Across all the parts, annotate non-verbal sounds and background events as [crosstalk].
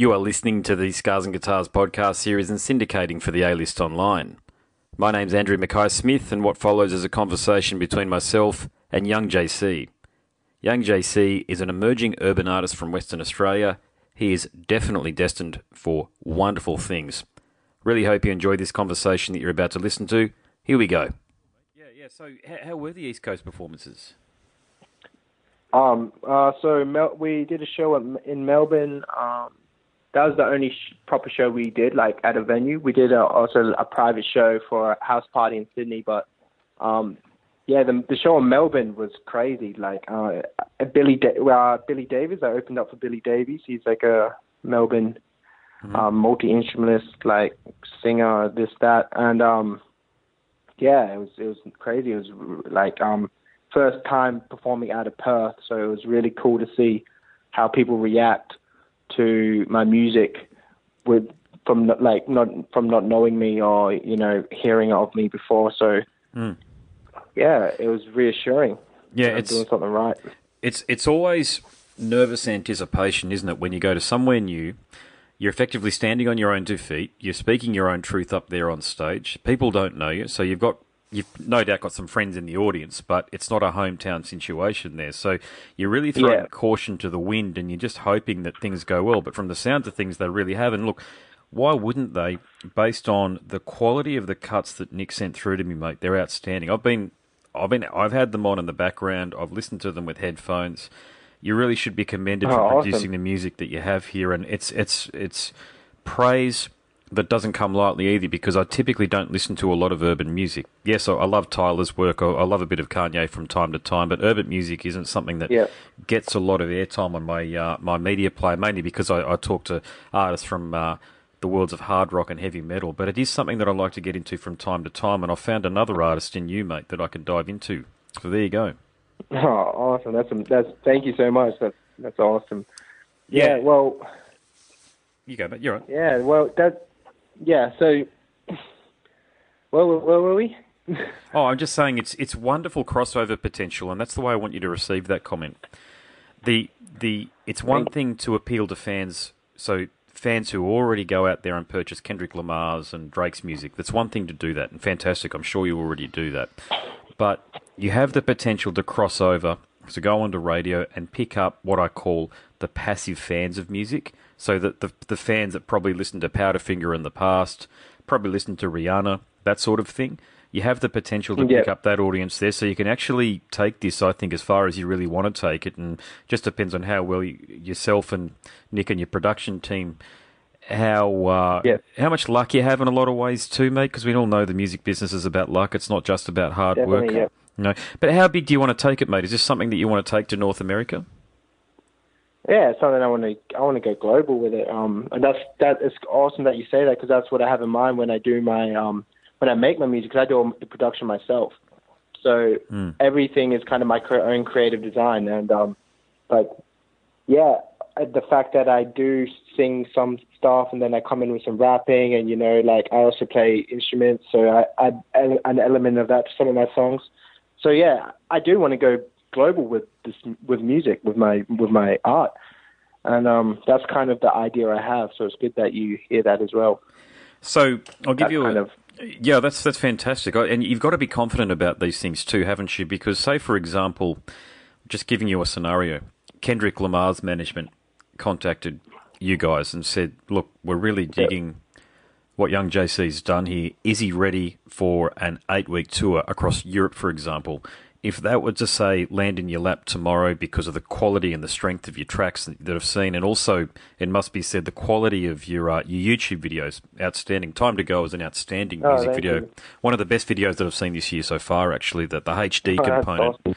You are listening to the Scars and Guitars podcast series and syndicating for the A List Online. My name's Andrew Mackay Smith, and what follows is a conversation between myself and Young Jaycee. Young Jaycee is an emerging urban artist from Western Australia. He is definitely destined for wonderful things. Really hope you enjoy this conversation that you're about to listen to. Here we go. Yeah, yeah. So, how, how were the East Coast performances? Um, uh, so Mel- we did a show in Melbourne. Um, that was the only sh- proper show we did, like at a venue. We did a, also a private show for a house party in Sydney, but um, yeah, the the show in Melbourne was crazy. Like uh, Billy da- uh, Billy Davies, I opened up for Billy Davies. He's like a Melbourne mm-hmm. um, multi instrumentalist, like singer, this that, and um, yeah, it was it was crazy. It was like um, first time performing out of Perth, so it was really cool to see how people react to my music with from like not from not knowing me or you know hearing of me before. So mm. yeah, it was reassuring. Yeah, it's doing something right. It's it's always nervous anticipation, isn't it? When you go to somewhere new, you're effectively standing on your own two feet. You're speaking your own truth up there on stage. People don't know you, so you've got you've no doubt got some friends in the audience, but it's not a hometown situation there. So you're really throwing yeah. caution to the wind and you're just hoping that things go well. But from the sounds of things, they really have. And look, why wouldn't they, based on the quality of the cuts that Nick sent through to me, mate? They're outstanding. I've been, I've been, I've had them on in the background. I've listened to them with headphones. You really should be commended oh, for awesome. producing the music that you have here, and it's it's it's praise that doesn't come lightly either because I typically don't listen to a lot of urban music. Yes, I, love Tyler's work. I, I, love a bit of Kanye from time to time, but urban music isn't something that yeah. gets a lot of airtime on my uh, my media play, mainly because I, I talk to artists from uh, the worlds of hard rock and heavy metal. But it is something that I like to get into from time to time, and I found another artist in you, mate, that I can dive into. So there you go. [laughs] Oh, awesome! That's that's thank you so much. That's that's awesome. Yeah, yeah well. You go, but you're right. Yeah, well, that yeah, so where, where were we? [laughs] oh, I'm just saying it's it's wonderful crossover potential, and that's the way I want you to receive that comment. The the it's one thing to appeal to fans, so fans who already go out there and purchase Kendrick Lamar's and Drake's music. That's one thing to do that, and fantastic. I'm sure you already do that, but you have the potential to cross over to go onto radio and pick up what I call the passive fans of music so that the the fans that probably listened to Powderfinger in the past, probably listened to Rihanna, that sort of thing. You have the potential to pick up that audience there, so you can actually take this, I think, as far as you really want to take it, and just depends on how well you, yourself and Nick and your production team, how uh, how much luck you have in a lot of ways too, mate. Because we all know the music business is about luck; it's not just about hard Definitely, work. No, but how big do you want to take it, mate? Is this something that you want to take to North America? Yeah, it's something I want to I want to go global with it. Um, and that's that is awesome that you say that because that's what I have in mind when I do my um when I make my music because I do the production myself. So mm. everything is kind of my own creative design, and um, but yeah, the fact that I do sing some stuff and then I come in with some rapping and you know like I also play instruments, so I add an element of that to some of my songs. So yeah, I do want to go global with this with music with my with my art and um, that's kind of the idea I have. So it's good that you hear that as well. So I'll give you a, of, yeah, that's that's fantastic, and you've got to be confident about these things too, haven't you? Because say, for example, just giving you a scenario, Kendrick Lamar's management contacted you guys and said, "Look, we're really digging." Yeah. What young Jaycee's done here, is he ready for an eight week tour across Europe, for example? If that were to say land in your lap tomorrow because of the quality and the strength of your tracks that I've seen, and also it must be said the quality of your uh, your YouTube videos, outstanding. Time to Go is an outstanding oh, music video, you. one of the best videos that I've seen this year so far. Actually, that the HD oh, [laughs] component, awesome.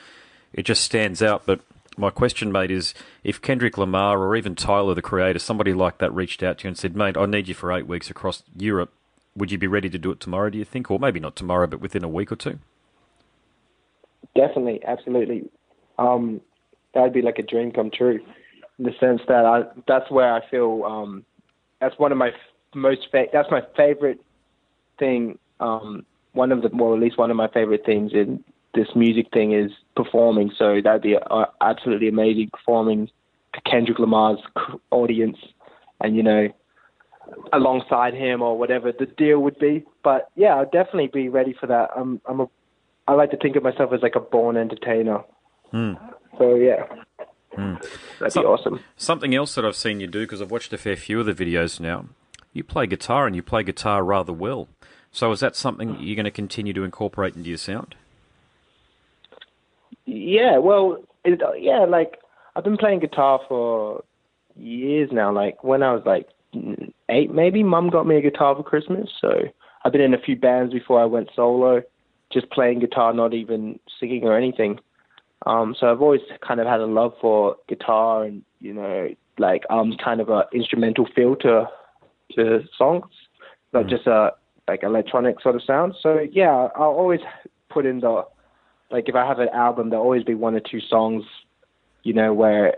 it just stands out. But my question, mate, is if Kendrick Lamar or even Tyler, the creator, somebody like that, reached out to you and said, "Mate, I need you for eight weeks across Europe," would you be ready to do it tomorrow? Do you think, or maybe not tomorrow, but within a week or two? Definitely, absolutely. Um, that'd be like a dream come true, in the sense that I that's where I feel um, that's one of my most fa- that's my favorite thing. Um, one of the well, at least one of my favorite things in this music thing is performing. So that'd be uh, absolutely amazing performing to Kendrick Lamar's audience and you know, alongside him or whatever the deal would be. But yeah, I'd definitely be ready for that. I'm I'm a I like to think of myself as like a born entertainer. Mm. So yeah, mm. that'd be awesome. Something else that I've seen you do because I've watched a fair few of the videos now. You play guitar and you play guitar rather well. So is that something you're going to continue to incorporate into your sound? Yeah, well, it, yeah, like I've been playing guitar for years now. Like when I was like eight, maybe, Mum got me a guitar for Christmas. So I've been in a few bands before I went solo, just playing guitar, not even singing or anything. Um, so I've always kind of had a love for guitar, and you know, like um, kind of a instrumental feel to to songs, not mm. just a like electronic sort of sound. So yeah, I'll always put in the like if I have an album, there'll always be one or two songs, you know, where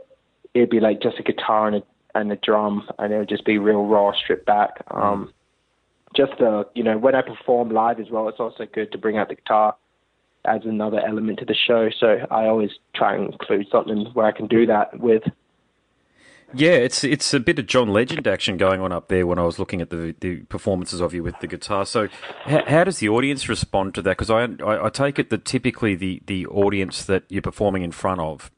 it'd be like just a guitar and a and a drum, and it would just be real raw, stripped back. Um, just the you know when I perform live as well, it's also good to bring out the guitar adds another element to the show. So I always try and include something where I can do that with. Yeah, it's it's a bit of John Legend action going on up there when I was looking at the the performances of you with the guitar. So, how, how does the audience respond to that? Because I, I, I take it that typically the the audience that you're performing in front of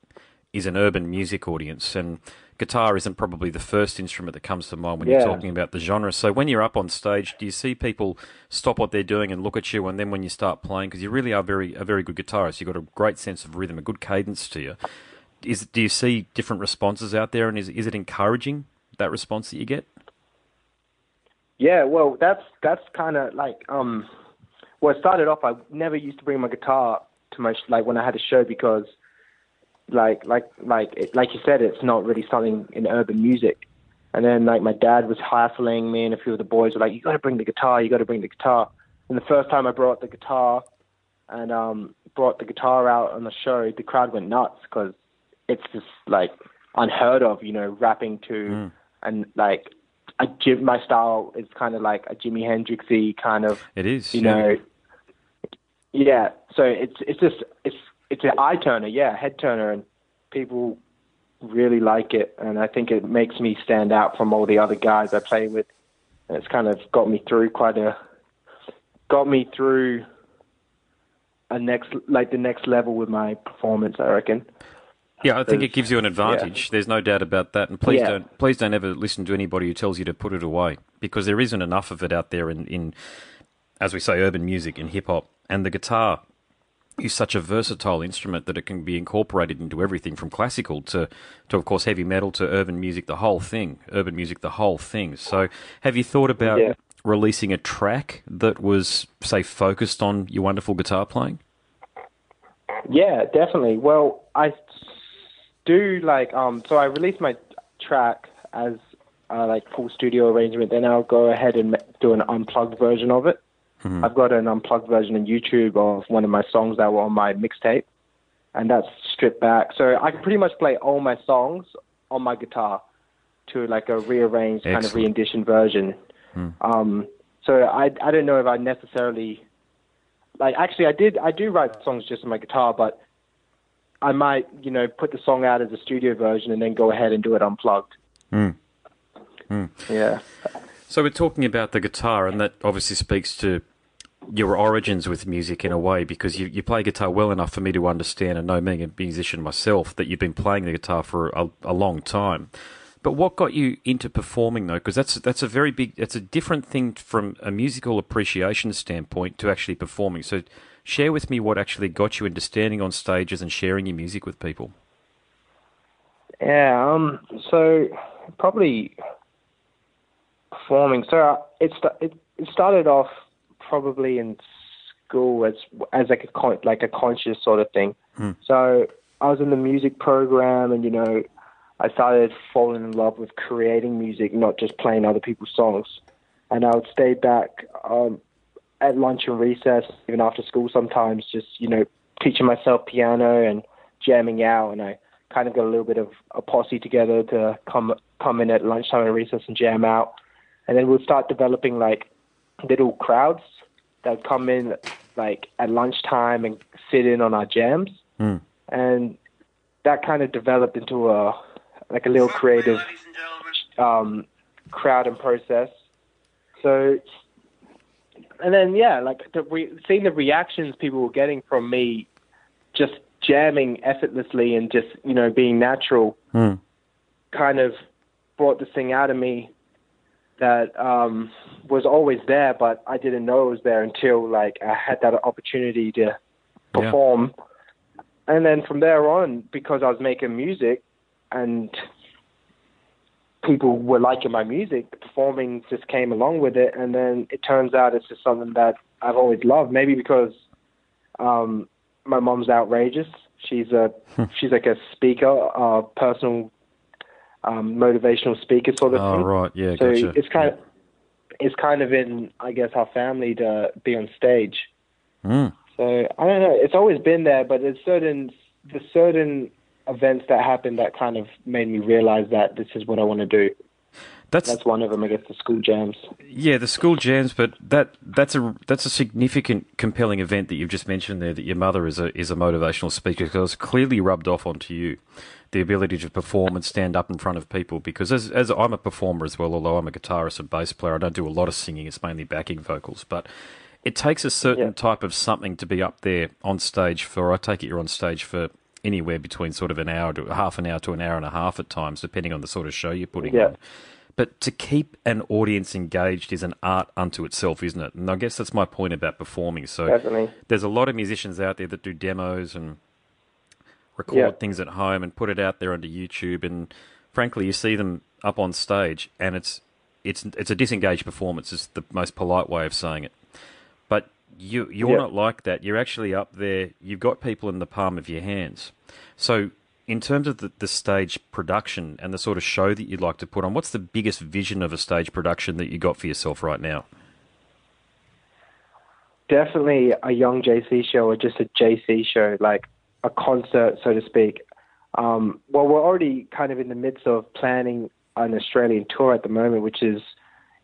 is an urban music audience, and guitar isn't probably the first instrument that comes to mind when yeah. you're talking about the genre. So when you're up on stage, do you see people stop what they're doing and look at you, and then when you start playing, because you really are very a very good guitarist, you've got a great sense of rhythm, a good cadence to you. Is do you see different responses out there, and is is it encouraging that response that you get? Yeah, well, that's that's kind of like um, well, it started off. I never used to bring my guitar to my like when I had a show because like like like like you said, it's not really something in urban music. And then like my dad was hassling me, and a few of the boys were like, "You got to bring the guitar. You got to bring the guitar." And the first time I brought the guitar, and um, brought the guitar out on the show, the crowd went nuts because it's just like unheard of, you know, rapping to mm. and like a, my style is kind of like a Jimi Hendrixy kind of. It is, you yeah. know. Yeah, so it's it's just it's it's an eye turner, yeah, head turner, and people really like it, and I think it makes me stand out from all the other guys I play with. And it's kind of got me through quite a, got me through a next like the next level with my performance. I reckon. Yeah, I think it gives you an advantage. Yeah. There's no doubt about that. And please yeah. don't please don't ever listen to anybody who tells you to put it away because there isn't enough of it out there in, in as we say, urban music and hip hop. And the guitar is such a versatile instrument that it can be incorporated into everything from classical to, to of course, heavy metal to urban music, the whole thing. Urban music, the whole thing. So, have you thought about yeah. releasing a track that was, say, focused on your wonderful guitar playing? Yeah, definitely. Well, I do like um. So I release my track as uh, like full studio arrangement. Then I'll go ahead and do an unplugged version of it. Mm-hmm. I've got an unplugged version on YouTube of one of my songs that were on my mixtape, and that's stripped back. So I can pretty much play all my songs on my guitar to like a rearranged Excellent. kind of rendition version. Mm. Um, so I I don't know if I necessarily like actually I did I do write songs just on my guitar, but I might you know put the song out as a studio version and then go ahead and do it unplugged. Mm. Mm. Yeah. So we're talking about the guitar, and that obviously speaks to your origins with music in a way because you, you play guitar well enough for me to understand and know being a musician myself that you've been playing the guitar for a, a long time. But what got you into performing though? Because that's that's a very big, it's a different thing from a musical appreciation standpoint to actually performing. So share with me what actually got you into standing on stages and sharing your music with people. Yeah, um, so probably performing. So uh, it, it it started off probably in school as as like a con- like a conscious sort of thing. Hmm. So I was in the music program, and you know, I started falling in love with creating music, not just playing other people's songs. And I would stay back um, at lunch and recess, even after school sometimes, just you know, teaching myself piano and jamming out. And I kind of got a little bit of a posse together to come come in at lunchtime and recess and jam out and then we'll start developing like little crowds that come in like at lunchtime and sit in on our jams, mm. and that kind of developed into a like a little creative um, crowd and process. So, and then yeah, like the re- seeing the reactions people were getting from me, just jamming effortlessly and just you know being natural, Hmm. kind of brought this thing out of me that um, was always there, but I didn't know it was there until like I had that opportunity to perform. And then from there on, because I was making music and people were liking my music, the performing just came along with it. And then it turns out it's just something that I've always loved. Maybe because um, my mom's outrageous. She's a she's like a speaker, uh, personal um, motivational speaker sort of Oh, thing. right. Yeah, So gotcha. it's kind of it's kind of in I guess our family to be on stage. Mm. So I don't know. It's always been there, but there's certain the certain events that happened that kind of made me realize that this is what I want to do. That's That's one of them. I guess the school jams. Yeah, the school jams, but that that's a that's a significant, compelling event that you've just mentioned there. That your mother is a is a motivational speaker because it's clearly rubbed off onto you, the ability to perform and stand up in front of people. Because as as I'm a performer as well, although I'm a guitarist and bass player, I don't do a lot of singing. It's mainly backing vocals, but it takes a certain Yeah. type of something to be up there on stage for. I take it you're on stage for anywhere between sort of an hour to half an hour to an hour and a half at times, depending on the sort of show you're putting Yeah. on. But to keep an audience engaged is an art unto itself, isn't it? And I guess that's my point about performing. So Definitely. there's a lot of musicians out there that do demos and record Yeah. things at home and put it out there onto YouTube. And frankly, you see them up on stage, and it's it's it's a disengaged performance. Is the most polite way of saying it. But you you're Yeah. not like that. You're actually up there. You've got people in the palm of your hands. So in terms of the, the stage production and the sort of show that you'd like to put on, what's the biggest vision of a stage production that you got for yourself right now? Definitely a young Jaycee show or just a Jaycee show, like a concert, so to speak. Um, well, we're already kind of in the midst of planning an Australian tour at the moment, which is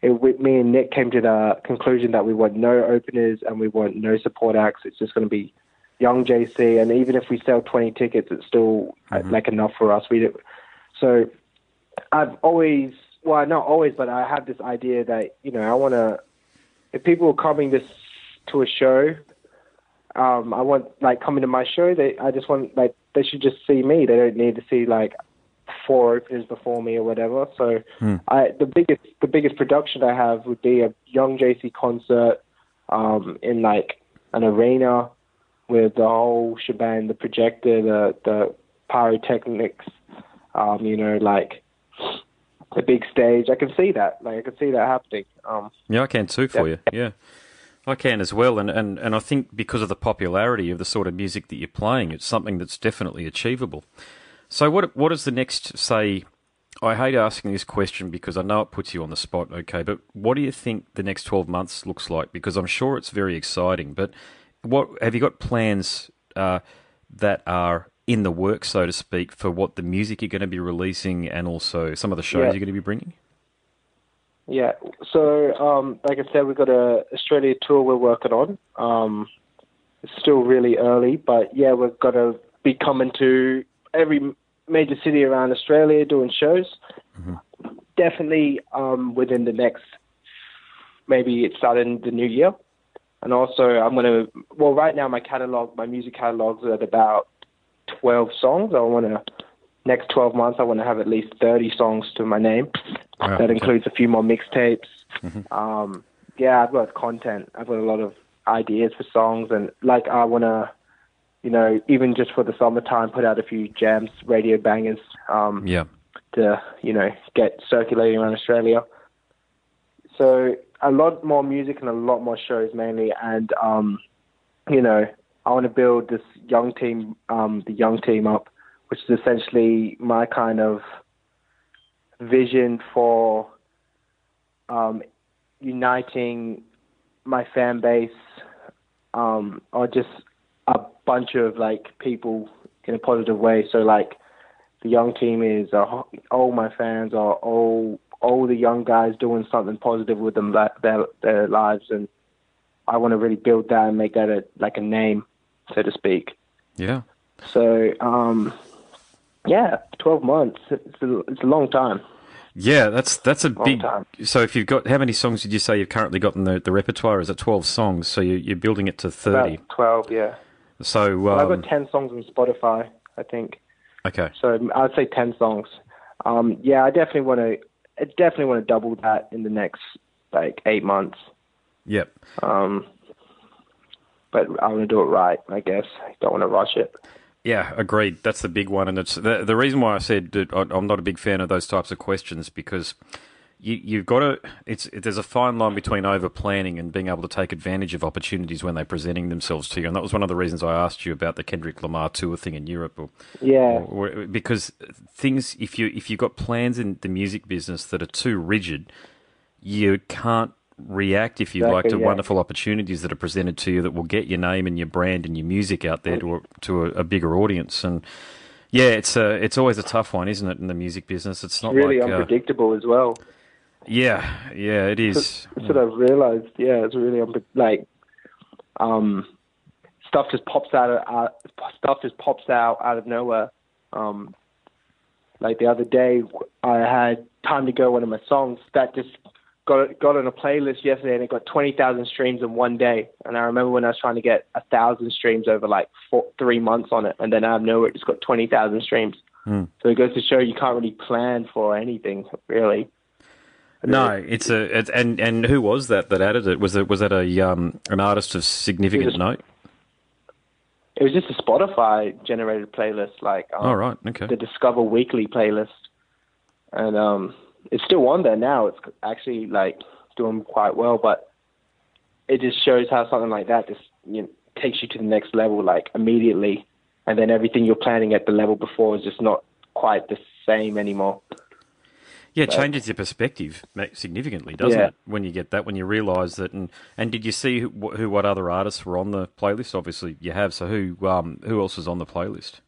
it, we, me and Nick came to the conclusion that we want no openers and we want no support acts. It's just going to be young Jaycee, and even if we sell 20 tickets, it's still uh, like enough for us. We do, so I've always, well, not always, but I have this idea that you know I want to. If people are coming this to a show, um, I want like coming to my show. They, I just want like they should just see me. They don't need to see like four openers before me or whatever. So I the biggest the biggest production I have would be a young Jaycee concert um, in like an arena with the whole shebang, the projector, the the pyrotechnics, um, you know, like the big stage. I can see that. Like I can see that happening. Um, Yeah, I can too for you. Yeah. I can as well, and, and, and I think because of the popularity of the sort of music that you're playing, it's something that's definitely achievable. So, what what is the next? Say, I hate asking this question because I know it puts you on the spot. Okay, but what do you think the next twelve months looks like? Because I'm sure it's very exciting. But what have you got plans uh, that are in the works, so to speak, for what the music you're going to be releasing, and also some of the shows Yeah. you're going to be bringing? Yeah. So, um, like I said, we've got a Australia tour we're working on. Um, it's still really early, but yeah, we're gonna be coming to every major city around Australia doing shows. Definitely um, within the next, maybe it's starting the new year. And also, I'm gonna. Well, right now my catalog, my music catalog's at about 12 songs. I want to next 12 months. I want to have at least 30 songs to my name. Wow, that includes a few more mixtapes. Um, yeah, I've got content. I've got a lot of ideas for songs, and like I want to, you know, even just for the summertime, put out a few jams, radio bangers. Um, Yeah. to you know get circulating around Australia. So a lot more music and a lot more shows mainly, and um, you know I want to build this young team, um, the young team up, which is essentially my kind of vision for um, uniting my fan base, um, or just a bunch of like people in a positive way. So like the young team is uh, all my fans are all all the young guys doing something positive with them their their lives and I want to really build that and make that a like a name so to speak Yeah. so um yeah 12 months it's a, it's a long time Yeah, that's that's a Long big. time. So if you've got how many songs did you say you've currently got in the, the repertoire? Is it twelve songs? So you, you're building it to thirty. About twelve, yeah. So Well, I've um, got ten songs on Spotify, I think. okay, So I'd say ten songs. Um, yeah, I definitely want to. I definitely want to double that in the next like eight months. yep. Um, but I want to do it right. I guess I don't want to rush it. Yeah, agreed. That's the big one, and it's the the reason why I said that I'm not a big fan of those types of questions because you you've got to. It's there's a fine line between over planning and being able to take advantage of opportunities when they're presenting themselves to you, and that was one of the reasons I asked you about the Kendrick Lamar tour thing in Europe, or, Yeah, or, or- because things if you if you've got plans in the music business that are too rigid, you can't react if you like to yeah. wonderful opportunities that are presented to you that will get your name and your brand and your music out there to a, to a, a bigger audience and yeah it's a it's always a tough one isn't it in the music business it's not really like uh, unpredictable as well. Yeah yeah it is That's what I've realized. Yeah, it's really like um, stuff just pops out of uh, stuff just pops out out of nowhere. Um, like the other day, I had "Time to Go," one of my songs that just got got on a playlist yesterday, and it got twenty thousand streams in one day. And I remember when I was trying to get a thousand streams over like four, three months on it, and then out of nowhere, it just got twenty thousand streams. Hmm. So it goes to show you can't really plan for anything, really. No it's a it's, and and who was that that added it? Was it was that a um an artist of significant It was- note? It was just a Spotify generated playlist, like um, oh right okay. the Discover Weekly playlist, and um, it's still on there now. It's actually like doing quite well, but it just shows how something like that just you know, takes you to the next level, like immediately, and then everything you're planning at the level before is just not quite the same anymore. Yeah, it changes your perspective significantly, doesn't Yeah. it? When you get that, when you realise that, and and did you see who, who what other artists were on the playlist? Obviously, you have. So who um who else was on the playlist?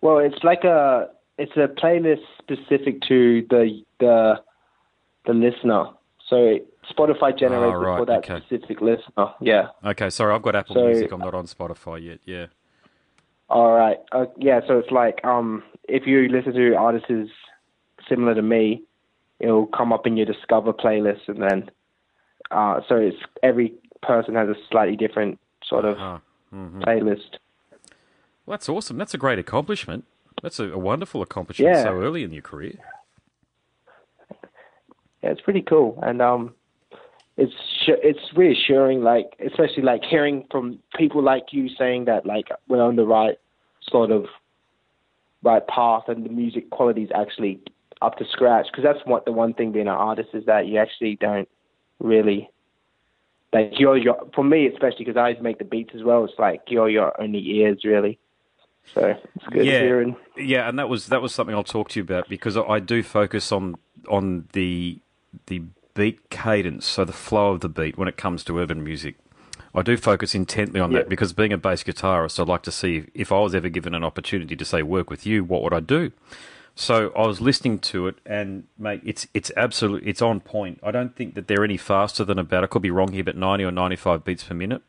Well, it's like a it's a playlist specific to the the the listener. So Spotify generates Ah, it right, for that okay. specific listener. Yeah. Okay, sorry, I've got Apple So- Music. I'm not on Spotify yet. Yeah. All right. Uh, yeah. So it's like um, if you listen to artists similar to me, it'll come up in your Discover playlist, and then uh, so it's every person has a slightly different sort of Ah, mhm. playlist. Well, that's awesome. That's a great accomplishment. That's a, a wonderful accomplishment Yeah. so early in your career. Yeah, it's pretty cool, and um, it's sh- it's reassuring. Like especially like hearing from people like you saying that like we're on the right sort of right path, and the music quality is actually up to scratch. Because that's what the one thing being an artist is that you actually don't really like you're your for me especially because I always make the beats as well. It's like you're your only ears really. So it's good Yeah. hearing. Yeah, and that was that was something I'll talk to you about because I, do focus on on the the beat cadence, so the flow of the beat when it comes to urban music. I do focus intently on Yeah. that because being a bass guitarist, I'd like to see if I was ever given an opportunity to say work with you, what would I do? So I was listening to it, and mate, it's it's absolute, it's on point. I don't think that they're any faster than about. I could be wrong here, but ninety or ninety-five beats per minute.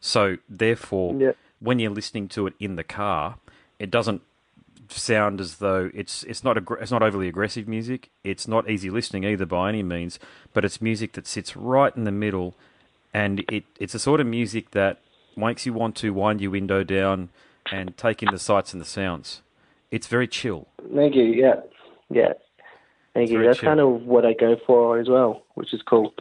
So therefore, Yeah. when you're listening to it in the car, it doesn't sound as though it's it's not aggr- it's not overly aggressive music. It's not easy listening either by any means, but it's music that sits right in the middle, and it it's a sort of music that makes you want to wind your window down and take in the sights and the sounds. It's very chill. Thank you. Yeah, yeah. Thank It's you. That's chill. kind of what I go for as well, which is cool.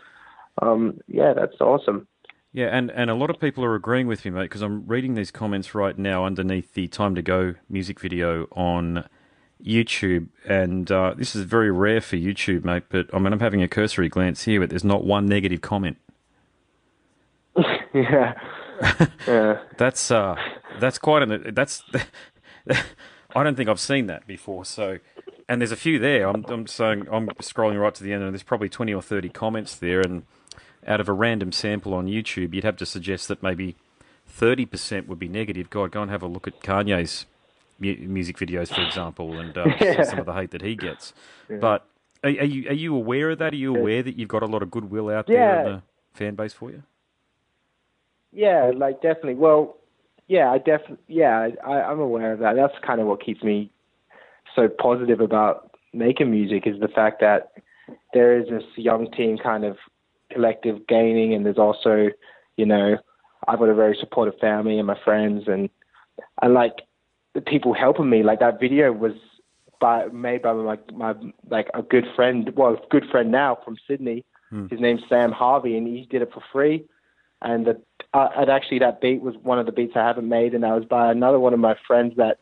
Um, yeah, that's awesome. Yeah, and, and a lot of people are agreeing with me, mate, because I'm reading these comments right now underneath the Time to Go music video on YouTube. And uh, this is very rare for YouTube, mate, but I mean, I'm having a cursory glance here, but there's not one negative comment. yeah. [laughs] [laughs] yeah. That's uh, that's quite an that's. [laughs] I don't think I've seen that before. So, and there's a few there. I'm I'm saying I'm scrolling right to the end, and there's probably twenty or thirty comments there. And out of a random sample on YouTube, you'd have to suggest that maybe thirty percent would be negative. God, go and have a look at Kanye's mu- music videos, for example, and uh, [laughs] see some of the hate that he gets. But are, are you are you aware of that? Are you aware that you've got a lot of goodwill out there in the fan base for you? Yeah, like definitely. Well, yeah, I definitely. Yeah, I, I'm aware of that. That's kind of what keeps me so positive about making music is the fact that there is this young team kind of collective gaining, and there's also, you know, I've got a very supportive family and my friends, and and like the people helping me. Like that video was by made by my my like a good friend, well, good friend now from Sydney. Hmm. His name's Sam Harvey, and he did it for free. And the, uh, and actually, that beat was one of the beats I haven't made, and that was by another one of my friends that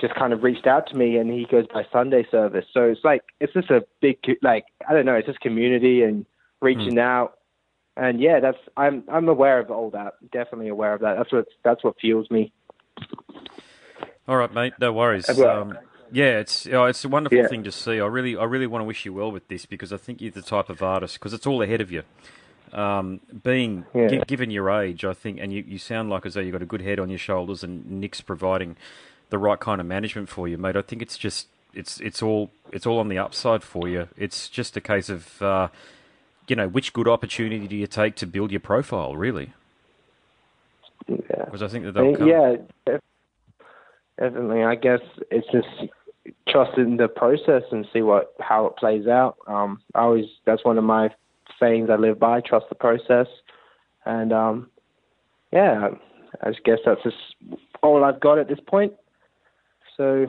just kind of reached out to me, and he goes by Sunday Service. So it's like it's just a big like I don't know, it's just community and reaching mm. out, and yeah, that's I'm I'm aware of all that. Definitely aware of that. That's what that's what fuels me. All right, mate. No worries. Um, yeah, it's oh, it's a wonderful yeah. thing to see. I really I really want to wish you well with this because I think you're the type of artist because it's all ahead of you. Um, being yeah. g- given your age, I think, and you, you sound like as though you've got a good head on your shoulders, and Nick's providing the right kind of management for you, mate. I think it's just it's it's all it's all on the upside for you. It's just a case of uh, you know which good opportunity do you take to build your profile, really? Yeah, because I think that they'll come. Yeah, definitely. I guess it's just trust in the process and see what how it plays out. Um, I always that's one of my sayings I live by: trust the process. And um, yeah, I just guess that's just all I've got at this point. So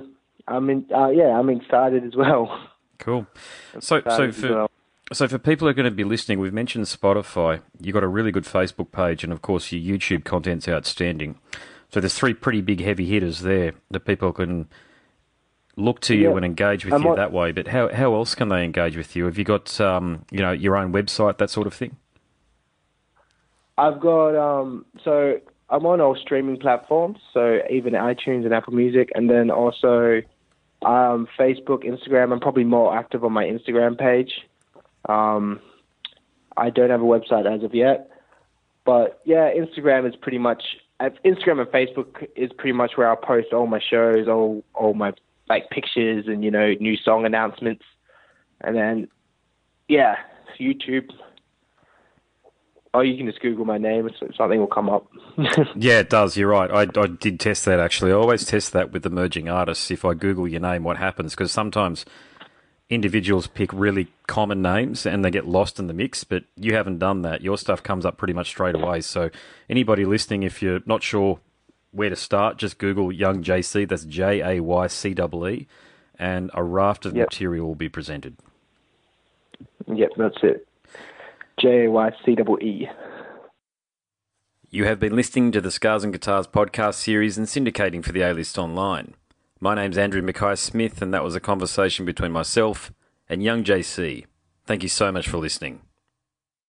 I'm in, uh, yeah, I'm excited as well. Cool. [laughs] So, so for well. so for people who are going to be listening, we've mentioned Spotify. You've got a really good Facebook page, and of course, your YouTube content's outstanding. So there's three pretty big heavy hitters there that people can look to you yeah. and engage with and you what, that way. But how how else can they engage with you? Have you got um, you know your own website, that sort of thing? I've got um, so I'm on all streaming platforms, so even iTunes and Apple Music, and then also um, Facebook, Instagram. I'm probably more active on my Instagram page. Um, I don't have a website as of yet, but yeah, Instagram is pretty much Instagram and Facebook is pretty much where I post all my shows, all all my like pictures and you know new song announcements, and then yeah, YouTube Oh, you can just Google my name, something will come up. [laughs] yeah, it does. You're right. I, I did test that actually. I always test that with emerging artists. If I Google your name, what happens? Because sometimes individuals pick really common names and they get lost in the mix, but you haven't done that. Your stuff comes up pretty much straight away. So, anybody listening, if you're not sure where to start, just Google Young Jaycee. That's J A Y C E E, and a raft of yep. material will be presented. Yep, that's it. J A Y C E E. You have been listening to the Scars and Guitars podcast series and syndicating for the A List Online. My name's Andrew Mackay Smith, and that was a conversation between myself and young Jaycee. Thank you so much for listening.